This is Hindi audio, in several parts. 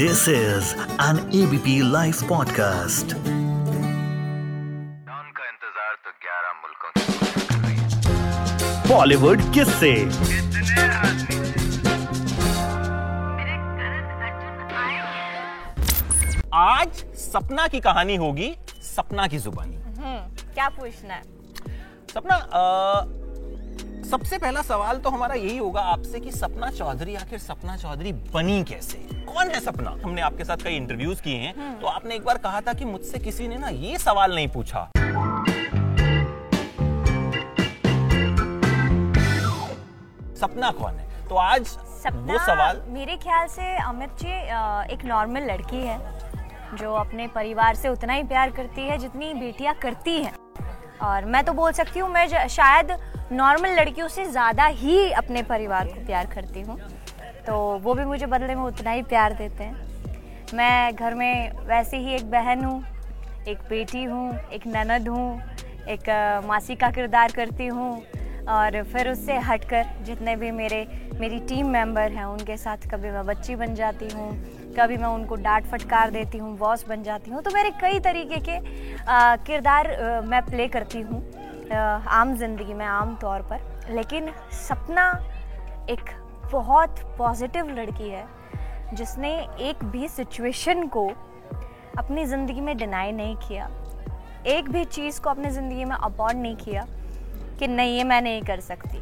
This is an ABP Life podcast. Don का इंतज़ार तो 11 मुल्कों किससे आज सपना की कहानी होगी सपना की जुबानी। हम्म क्या पूछना है? सपना अ, सबसे पहला सवाल तो हमारा यही होगा आपसे कि सपना चौधरी आखिर सपना चौधरी बनी कैसे? कौन है सपना? हमने आपके साथ कई इंटरव्यूज़ किए हैं तो आपने एक बार कहा था कि मुझसे किसी ने ना ये सवाल नहीं पूछा। सपना कौन है? तो आज सपना वो सवाल मेरे ख्याल से अमित जी एक नॉर्मल लड़की है जो अपने परिवार से उतना ही प्यार करती है जितनी बेटियाँ करती हैं। और मैं तो बोल सकती हूँ मैं शायद नॉर्मल लड़कियों से ज़्यादा ही अपने परिवार को प्यार करती हूँ। तो वो भी मुझे बदले में उतना ही प्यार देते हैं। मैं घर में वैसे ही एक बहन हूँ, एक बेटी हूँ, एक ननद हूँ, एक मासी का किरदार करती हूँ और फिर उससे हटकर जितने भी मेरे, मेरी टीम मेंबर हैं, उनके साथ कभी मैं बच्ची बन जाती हूँ, कभी मैं उनको डांट फटकार देती हूँ बॉस बन जाती हूँ। तो मेरे कई तरीके के किरदार मैं प्ले करती हूँ। आम ज़िंदगी में, आम तौर पर। लेकिन सपना एक बहुत पॉजिटिव लड़की है, जिसने एक भी सिचुएशन को अपनी ज़िंदगी में डिनाई नहीं किया। एक भी चीज़ को अपनी ज़िंदगी में अबॉर्ड नहीं किया कि नहीं, ये मैं नहीं कर सकती।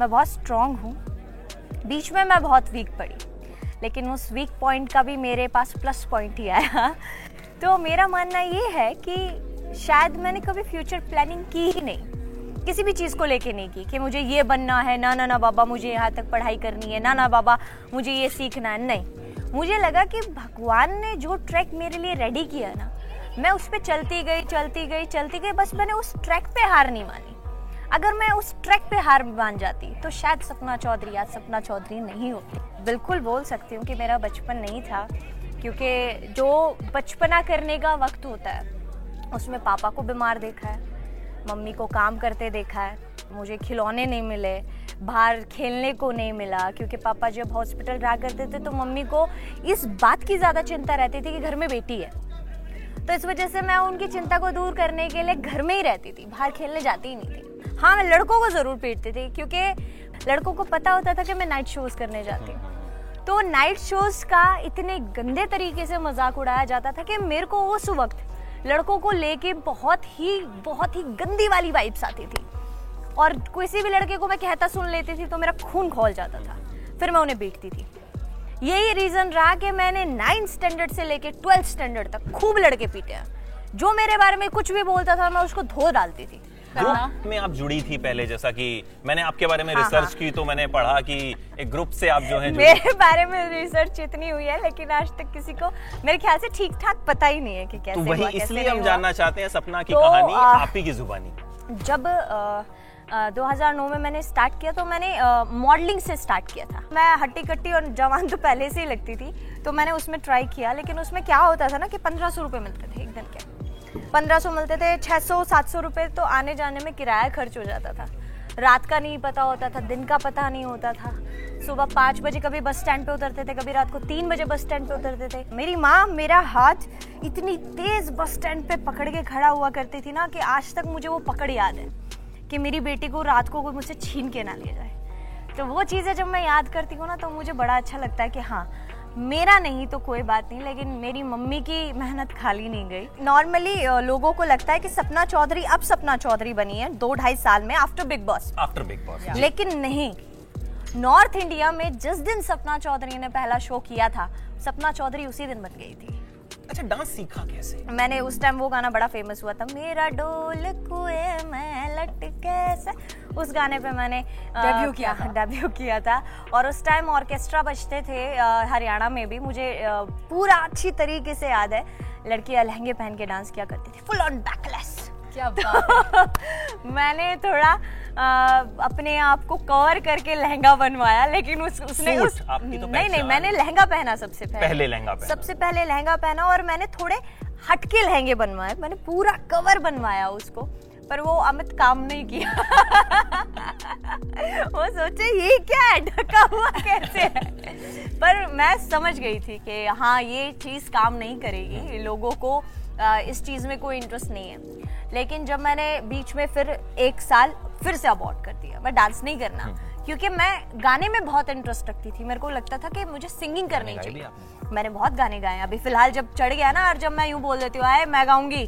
मैं बहुत स्ट्रांग हूँ। बीच में मैं बहुत वीक पड़ी, लेकिन उस वीक पॉइंट का भी मेरे पास प्लस पॉइंट ही आया। तो मेरा मानना ये है कि शायद मैंने कभी फ्यूचर प्लानिंग की ही नहीं। किसी भी चीज़ को लेके नहीं की कि मुझे ये बनना है, ना ना ना, बाबा, मुझे यहाँ तक पढ़ाई करनी है, ना ना, बाबा, मुझे ये सीखना है। नहीं। मुझे लगा कि भगवान ने जो ट्रैक मेरे लिए रेडी किया ना, मैं उस पर चलती गई चलती गई चलती गई, बस मैंने उस ट्रैक पे हार नहीं मानी। अगर मैं उस ट्रैक पे हार मान जाती तो शायद सपना चौधरी आज सपना चौधरी नहीं होती। बिल्कुल बोल सकती हूँ कि मेरा बचपन नहीं था, क्योंकि जो बचपना करने का वक्त होता है उसमें पापा को बीमार देखा है, मम्मी को काम करते देखा है, मुझे खिलौने नहीं मिले, बाहर खेलने को नहीं मिला, क्योंकि पापा जब हॉस्पिटल रहा करते थे तो मम्मी को इस बात की ज़्यादा चिंता रहती थी कि घर में बेटी है। तो इस वजह से मैं उनकी चिंता को दूर करने के लिए घर में ही रहती थी, बाहर खेलने जाती ही नहीं थी। हाँ मैं लड़कों को ज़रूर पीटती थी, क्योंकि लड़कों को पता होता था कि मैं नाइट शोज़ करने जाती हूँ। तो नाइट शोज़ का इतने गंदे तरीके से मज़ाक उड़ाया जाता था कि मेरे को उस वक्त लड़कों को लेके बहुत ही बहुत ही गंदी वाली वाइब्स आती थी। और किसी भी लड़के को मैं कहता सुन लेती थी तो मेरा खून खोल जाता था। फिर मैं उन्हें बेचती थी। यही रीजन रहा कि मैंने नाइन्थ स्टैंडर्ड से लेके ट्वेल्थ स्टैंडर्ड तक खूब लड़के पीटे जो मेरे बारे में कुछ भी बोलता था, मैं उसको धो डालती थी। ग्रुप में आप जुड़ी थी पहले जैसा कि मैंने आपके बारे में हाँ, रिसर्च हाँ। की तो मैंने पढ़ा कि एक ग्रुप से आप जो है मेरे बारे में रिसर्च इतनी हुई है लेकिन आज तक किसी को मेरे ख्याल से ठीक ठाक पता ही नहीं है कि कैसे तो वही इसलिए हम जानना चाहते हैं सपना की तो, कहानी आप ही की जुबानी। जब अ, 2009 में मैंने स्टार्ट किया तो मैंने मॉडलिंग से स्टार्ट किया था। मैं हट्टी कट्टी और जवान तो पहले से ही लगती थी तो मैंने उसमें ट्राई किया लेकिन उसमें क्या होता था ना कि पंद्रह सौ रुपये मिलते थे एक दिन के पंद्रह सौ मिलते थे छः सौ, सात सौ रुपये तो आने जाने में किराया खर्च हो जाता था। रात का नहीं पता होता था, दिन का पता नहीं होता था। सुबह पाँच बजे कभी बस स्टैंड पे उतरते थे, कभी रात को तीन बजे बस स्टैंड पे उतरते थे। मेरी माँ, मेरा हाथ इतनी तेज बस स्टैंड पे पकड़ के खड़ा हुआ करती थी ना कि आज तक मुझे वो पकड़ याद है कि मेरी बेटी को रात को कोई मुझसे छीन के ना ले जाए। तो वो चीज़ें जब मैं याद करती हूँ ना तो मुझे बड़ा अच्छा लगता है कि हाँ मेरा नहीं तो कोई बात नहीं लेकिन मेरी मम्मी की मेहनत खाली नहीं गई। नॉर्मली लोगों को लगता है कि सपना चौधरी अब सपना चौधरी बनी है दो ढाई साल में after Bigg Boss after Bigg Boss लेकिन नहीं नॉर्थ इंडिया में जिस दिन सपना चौधरी ने पहला शो किया था सपना चौधरी उसी दिन बन गई थी। अच्छा डांस सीखा कैसे? मैंने उस टाइम वो गाना बड़ा फ़ेमस हुआ था मेरा डोल कुए मैं लट कैसे उस गाने पे मैंने डेब्यू किया डेब्यू किया था। और उस टाइम ऑर्केस्ट्रा बजते थे हरियाणा में भी। मुझे पूरा अच्छी तरीके से याद है। लड़कियाँ लहंगे पहन के डांस किया करती थी फुल ऑन बैकलेस क्या बात है। मैंने थोड़ा अ, अपने आप को कवर करके लहंगा बनवाया लेकिन उस उसने सूट, उस आपकी तो नहीं नहीं मैंने लहंगा पहना सबसे पहले। पहले लहंगा पहना। सबसे पहले लहंगा पहना और मैंने थोड़े हटके लहंगे बनवाए। मैंने पूरा कवर बनवाया उसको पर वो अमित काम नहीं किया। वो सोचे ये क्या है? ढका हुआ कैसे है? पर मैं समझ गई थी कि हाँ ये चीज़ काम नहीं करेगी। लोगों को इस चीज़ में कोई इंटरेस्ट नहीं है। लेकिन जब मैंने बीच में फिर एक साल फिर से अबॉर्ट कर दिया मैं डांस नहीं करना। हम्म। क्योंकि मैं गाने में बहुत इंटरेस्ट रखती थी। मेरे को लगता था कि मुझे सिंगिंग करनी चाहिए। मैंने बहुत गाने गाए अभी फ़िलहाल जब चढ़ गया ना और जब मैं यूँ बोल देती हूँ आए मैं गाऊँगी।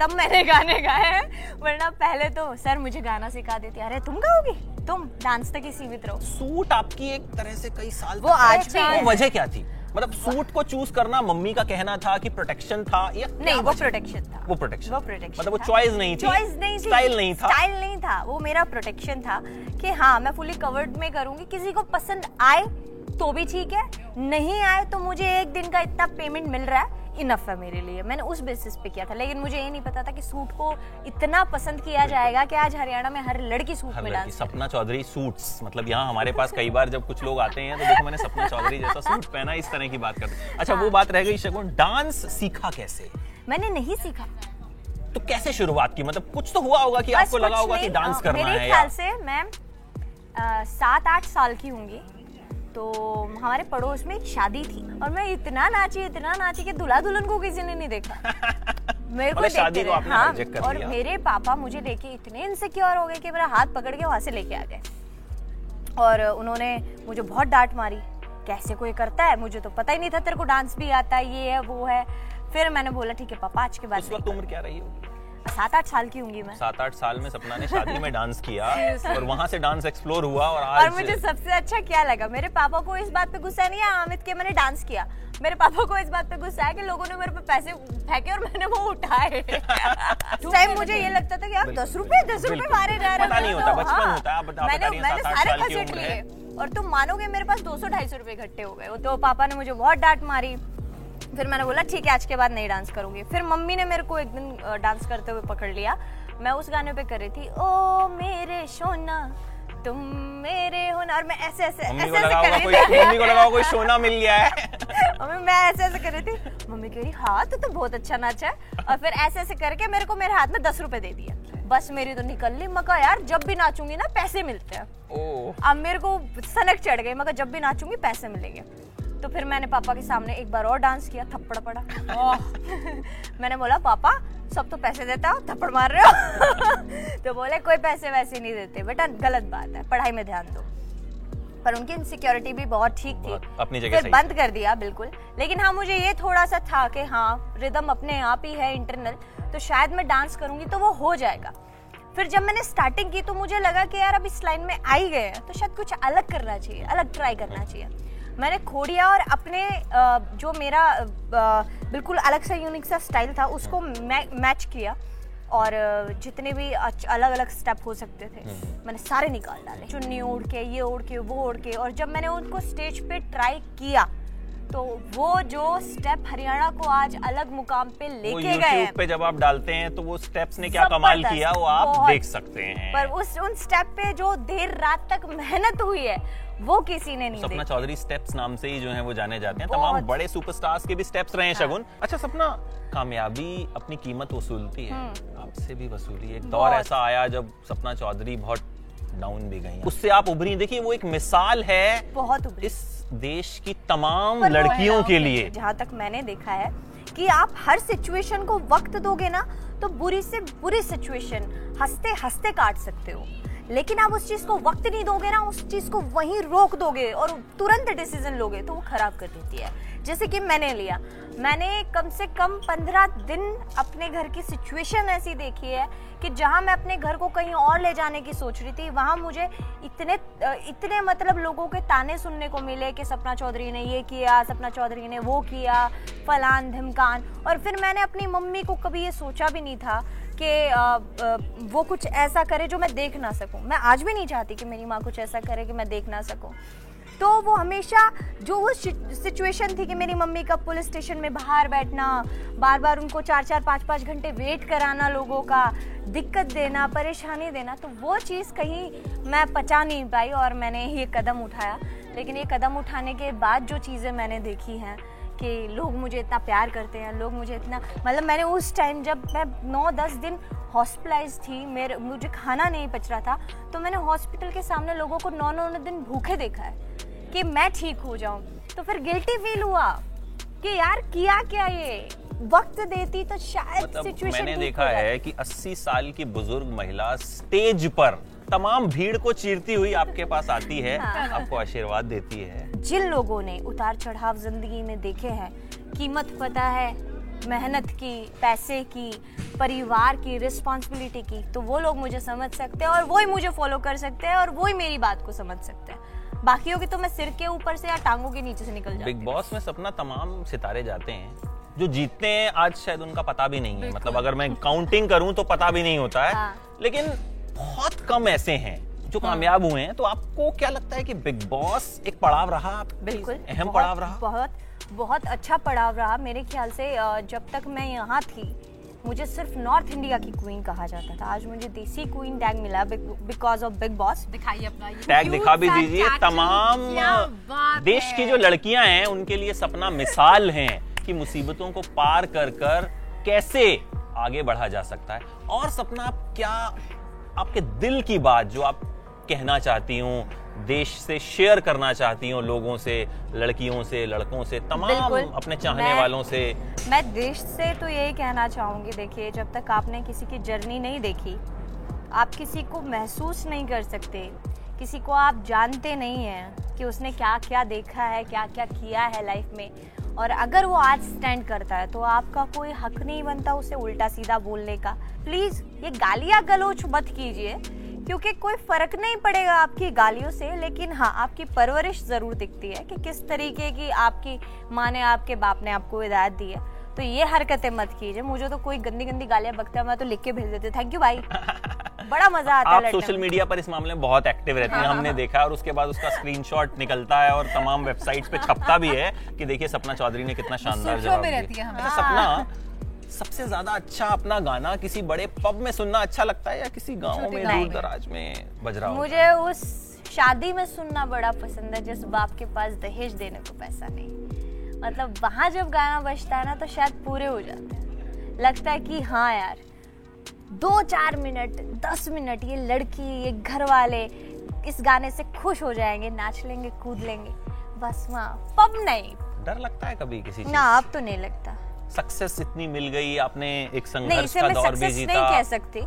तब मैंने गाने गाए हैं। वरना पहले तो सर मुझे गाना सिखा देती अरे तुम गाओगी? तुम डांस तक ही सीमित रहो। सूट आपकी एक तरह से कई साल वो आज भी वजह क्या थी? मतलब सूट को चूज़ करना मम्मी का कहना था कि प्रोटेक्शन था या नहीं वो प्रोटेक्शन था। वो प्रोटेक्शन वो प्रोटेक्शन मतलब वो चॉइस नहीं थी चॉइस नहीं थी। स्टाइल नहीं था। स्टाइल नहीं था। वो मेरा प्रोटेक्शन था कि हाँ मैं फुली कवर्ड में करूँगी किसी को पसंद आए तो भी ठीक है। नहीं आए तो मुझे एक दिन का इतना पेमेंट मिल रहा है। इनफ है मेरे लिए। मैंने उस बेसिस पे किया था। लेकिन मुझे ये नहीं पता था कि सूट को इतना पसंद किया जाएगा कि आज हरियाणा में हर लड़की सूट हर में लड़की डांस सपना चौधरी सूट्स मतलब यहाँ हमारे पास कई बार जब कुछ लोग आते हैं तो देखो मैंने सपना चौधरी जैसा सूट पहना इस तरह की बात करते अच्छा हाँ। वो बात रह गई शगुन डांस सीखा कैसे? मैंने नहीं सीखा। तो कैसे शुरुआत की? मतलब कुछ तो हुआ होगा कि आपको लगा होगा कि डांस करना है या ख्याल से मैं सात आठ साल की होंगी। तो हमारे पड़ोस में एक शादी थी और मैं इतना नाची इतना नाची कि दूल्हा दुल्हन को किसी ने नहीं देखा। मेरे को मतलब शादी को हाँ कर और लिया। मेरे पापा मुझे देखे इतने इनसिक्योर हो गए कि मेरा हाथ पकड़ के वहाँ से लेके आ गए। और उन्होंने मुझे बहुत डांट मारी। कैसे कोई करता है? मुझे तो पता ही नहीं था तेरे को डांस भी आता है ये है वो है। फिर मैंने बोला ठीक है पापा आज के बाद उम्र क्या रही होगी। सात आठ साल की होंगी मैं। सात आठ साल में सपना ने शादी में डांस किया और वहाँ से डांस एक्सप्लोर हुआ और आज और मुझे सबसे अच्छा क्या लगा? मेरे पापा को इस बात पे गुस्सा नहीं है अमित के मैंने डांस किया। मेरे पापा को इस बात पे गुस्सा है कि लोगों ने मेरे पे पैसे फेंके और मैंने वो उठाए। टाइम मुझे ये लगता था कि आप दस रुपए दस रुपए मारे जा रहे हैं तो हाँ, मैंने मैंने सारे खसेट लिए। और तुम मानोगे मेरे पास दो सौ ढाई सौ रुपए इकट्ठे हो गए। तो पापा ने मुझे बहुत डांट मारी। फिर मैंने बोला ठीक है आज के बाद नहीं डांस करूँगी. फिर मम्मी ने मेरे को एक दिन डांस करते हुए पकड़ लिया। मैं उस गाने पे कर रही थी ओ मेरे सोना तुम मेरे हो ना। और मैं ऐसे ऐसे ऐसे ऐसे कर रही थी। मम्मी को लगा कोई सोना मिल गया है। मम्मी मैं ऐसे ऐसे कर रही थी। मम्मी कह रही हाँ तू तो बहुत अच्छा नाचा है। और फिर ऐसे ऐसे करके मेरे को मेरे हाथ में दस रुपए दे दिए। बस मेरी तो निकल ली मैं कहा यार जब भी नाचूँगी ना पैसे मिलते हैं। अब मेरे को सनक चढ़ गई मगर जब भी नाचूँगी पैसे मिलेंगे। तो फिर मैंने पापा के सामने एक बार और डांस किया थप्पड़ पड़ा। मैंने बोला पापा सब तो पैसे देता हो थप्पड़ मार रहे हो। तो बोले कोई पैसे वैसे नहीं देते बेटा गलत बात है पढ़ाई में ध्यान दो। पर उनकी इनसिक्योरिटी भी बहुत ठीक थी। अपनी जगह फिर बंद कर दिया बिल्कुल। लेकिन हाँ मुझे ये थोड़ा सा था कि हाँ रिदम अपने आप ही है इंटरनल तो शायद मैं डांस करूँगी तो वो हो जाएगा। फिर जब मैंने स्टार्टिंग की तो मुझे लगा कि यार अब इस लाइन में आई गए हैं तो शायद कुछ अलग करना चाहिए अलग ट्राई करना चाहिए। मैंने खो दिया और अपने जो मेरा बिल्कुल अलग सा यूनिक सा स्टाइल था उसको मैच किया और जितने भी अलग अलग स्टेप हो सकते थे मैंने सारे निकाल डाले। चुन्नी ओढ़ के ये ओढ़ के वो ओढ़ के और जब मैंने उनको स्टेज पे ट्राई किया तो वो जो स्टेप हरियाणा को आज अलग मुकाम पे लेके गए हैं। पे जब आप डालते हैं तो वो स्टेप्स ने क्या कमाल किया वो आप देख सकते हैं। पर उस उन स्टेप पे जो देर रात तक मेहनत हुई है वो किसी ने नहीं सपना चौधरी स्टेप्स नाम से ही जो है वो जाने जाते हैं। तमाम बड़े सुपरस्टार्स के भी स्टेप्स रहे हैं हाँ। शगुन। अच्छा सपना कामयाबी अपनी कीमत वसूलती है। आपसे भी वसूली एक दौर ऐसा आया जब सपना चौधरी बहुत डाउन भी गई। उससे आप उभरी देखिए वो एक मिसाल है बहुत उभरी। इस देश की तमाम लड़कियों के लिए। जहाँ तक मैंने देखा है कि आप हर सिचुएशन को वक्त दोगे ना तो बुरी से बुरी सिचुएशन हँसते हँसते काट सकते हो। लेकिन आप उस चीज़ को वक्त नहीं दोगे ना, उस चीज़ को वहीं रोक दोगे और तुरंत डिसीज़न लोगे तो वो खराब कर देती है। जैसे कि मैंने लिया, मैंने कम से कम पंद्रह दिन अपने घर की सिचुएशन ऐसी देखी है कि जहाँ मैं अपने घर को कहीं और ले जाने की सोच रही थी, वहाँ मुझे इतने इतने मतलब लोगों के ताने सुनने को मिले कि सपना चौधरी ने ये किया, सपना चौधरी ने वो किया, फलान धमकान। और फिर मैंने अपनी मम्मी को कभी ये सोचा भी नहीं था कि वो कुछ ऐसा करे जो मैं देख ना सकूँ। मैं आज भी नहीं चाहती कि मेरी माँ कुछ ऐसा करे कि मैं देख ना सकूँ। तो वो हमेशा जो वो सिचुएशन थी कि मेरी मम्मी का पुलिस स्टेशन में बाहर बैठना बार बार उनको चार चार पाँच पाँच घंटे वेट कराना लोगों का, दिक्कत देना, परेशानी देना तो वो चीज़ कहीं मैं पचा नहीं पाई और मैंने ये कदम उठाया। लेकिन ये कदम उठाने के बाद जो चीज़ें मैंने देखी हैं कि लोग मुझे इतना प्यार करते हैं लोग मुझे इतना मतलब मैंने उस टाइम जब मैं नौ दस दिन हॉस्पिटलाइज थी मेरे मुझे खाना नहीं पच रहा था तो मैंने हॉस्पिटल के सामने लोगों को नौ नौ दिन भूखे देखा है कि मैं ठीक हो जाऊँ। तो फिर गिल्टी फील हुआ कि यार किया क्या ये? वक्त देती तो शायद मतलब सिचुएशन मैंने देखा है कि 80 साल की बुज़ुर्ग महिला स्टेज पर तमाम भीड़ को चीरती हुई आपके पास आती है हाँ। आपको आशीर्वाद देती है। जिन लोगों ने उतार चढ़ाव ज़िंदगी में देखे हैं कीमत पता है मेहनत की पैसे की परिवार की रिस्पॉन्सिबिलिटी की तो वो लोग मुझे समझ सकते हैं और वो ही मुझे फॉलो कर सकते हैं और वो ही मेरी बात को समझ सकते हैं। बाकियों की तो मैं सिर के ऊपर से या टांगों के नीचे से निकल जाती बिग बॉस में सपना तमाम सितारे जाते हैं जो जीतते हैं आज शायद उनका पता भी नहीं है। मतलब अगर मैं काउंटिंग करूँ तो पता भी नहीं होता है। हाँ। लेकिन बहुत कम ऐसे हैं जो हाँ। कामयाब हुए हैं तो आपको क्या लगता है कि बिग बॉस एक पड़ाव रहा? बिल्कुल अहम पड़ाव रहा? बहुत बहुत अच्छा पड़ाव रहा। मेरे ख्याल से जब तक मैं यहाँ थी मुझे सिर्फ़ नॉर्थ इंडिया की क्वीन कहा जाता था। आज मुझे देसी क्वीन टैग मिला बिकॉज़ ऑफ़ बिग बॉस। दिखाइए अपना टैग दिखा भी दीजिए तमाम देश की जो लड़कियाँ हैं उनके लिए सपना मिसाल है कि मुसीबतों को पार कर कर कैसे आगे बढ़ा जा सकता है। और सपना आप क्या आपके दिल की बात जो आप कहना चाहती हूँ देश से शेयर करना चाहती हूँ लोगों से लड़कियों से लड़कों से तमाम अपने चाहने मैं- वालों से। मैं देश से तो यही कहना चाहूँगी देखिए जब तक आपने किसी की जर्नी नहीं देखी आप किसी को महसूस नहीं कर सकते किसी को आप जानते नहीं हैं कि उसने क्या क्या देखा है क्या क्या किया है लाइफ में। और अगर वो आज स्टैंड करता है तो आपका कोई हक नहीं बनता उसे उल्टा सीधा बोलने का। प्लीज़ ये गालियाँ गलोच मत कीजिए, क्योंकि कोई फ़र्क नहीं पड़ेगा आपकी गालियों से, लेकिन हाँ आपकी परवरिश ज़रूर दिखती है कि किस तरीके की आपकी माँ ने आपके बाप ने आपको हिदायत दी है। तो ये हरकतें मत कीजिए, मुझे तो कोई गंदी गंदी गालियाँ बकता मैं तो लिख के भेज देती थैंक यू भाई बड़ा मज़ा आता है आप लड़ने सोशल मीडिया पर इस मामले में बहुत एक्टिव रहती हैं हमने देखा है और उसके बाद उसका स्क्रीनशॉट निकलता है और तमाम वेबसाइट्स पे छपता भी है कि देखिए सपना चौधरी ने कितना शानदार जवाब दिया। है। अच्छा, सपना सबसे ज़्यादा अच्छा अपना गाना किसी बड़े पब में सुनना अच्छा लगता है या किसी गाँव में दूर दराज में बज रहा मुझे उस शादी में सुनना बड़ा पसंद है जिस बाप के पास दहेज देने को पैसा नहीं। मतलब वहाँ जब गाना बजता है ना तो शायद पूरे हो जाते हैं। लगता है कि हाँ यार दो चार मिनट दस मिनट ये लड़की ये घर वाले इस गाने से खुश हो जाएँगे नाच लेंगे कूद लेंगे। बस वहाँ पब नहीं। डर लगता है कभी किसी ना अब तो नहीं लगता। सक्सेस इतनी मिल गई आपने एक संघर्ष का दौर भी सक्सेस नहीं कह सकती।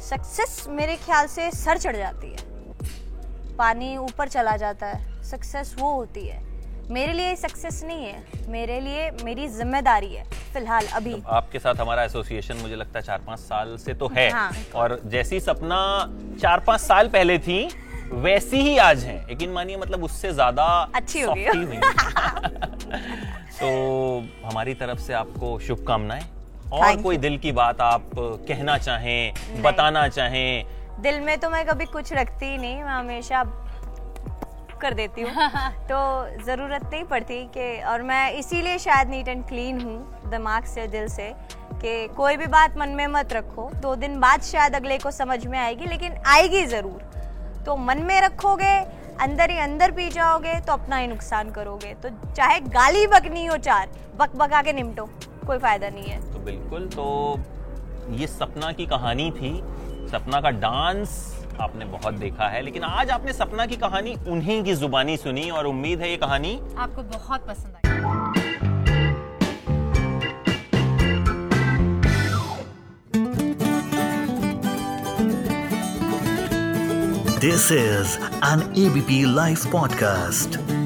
सक्सेस मेरे ख्याल से सर चढ़ जाती है। पानी ऊपर चला जाता है। सक्सेस वो होती है। मेरे लिए सक्सेस नहीं है। मेरे लिए मेरी ज़िम्मेदारी है फ़िलहाल अभी। आपके साथ हमारा एसोसिएशन मुझे लगता है चार पाँच साल से तो है। हाँ। और जैसी सपना चार पाँच साल पहले थी वैसी ही आज है। लेकिन मानिए मतलब उससे ज़्यादा अच्छी हो गई। हुई तो हमारी तरफ़ से आपको शुभकामनाएँ। और कोई you. दिल की बात आप कहना चाहें बताना चाहें। दिल में तो मैं कभी कुछ रखती ही नहीं मैं हमेशा कर देती हूँ। तो ज़रूरत नहीं पड़ती कि और मैं इसीलिए शायद नीट एंड क्लीन हूँ दिमाग से दिल से कि कोई भी बात मन में मत रखो। दो दिन बाद शायद अगले को समझ में आएगी लेकिन आएगी ज़रूर। तो मन में रखोगे अंदर ही अंदर पी जाओगे तो अपना ही नुकसान करोगे। तो चाहे गाली बकनी हो चार बक बका के निमटो कोई फ़ायदा नहीं है। तो बिल्कुल तो ये सपना की कहानी थी। सपना का डांस आपने बहुत देखा है लेकिन आज आपने सपना की कहानी उन्हीं की जुबानी सुनी और उम्मीद है ये कहानी आपको बहुत पसंद आई this is an ABP live podcast.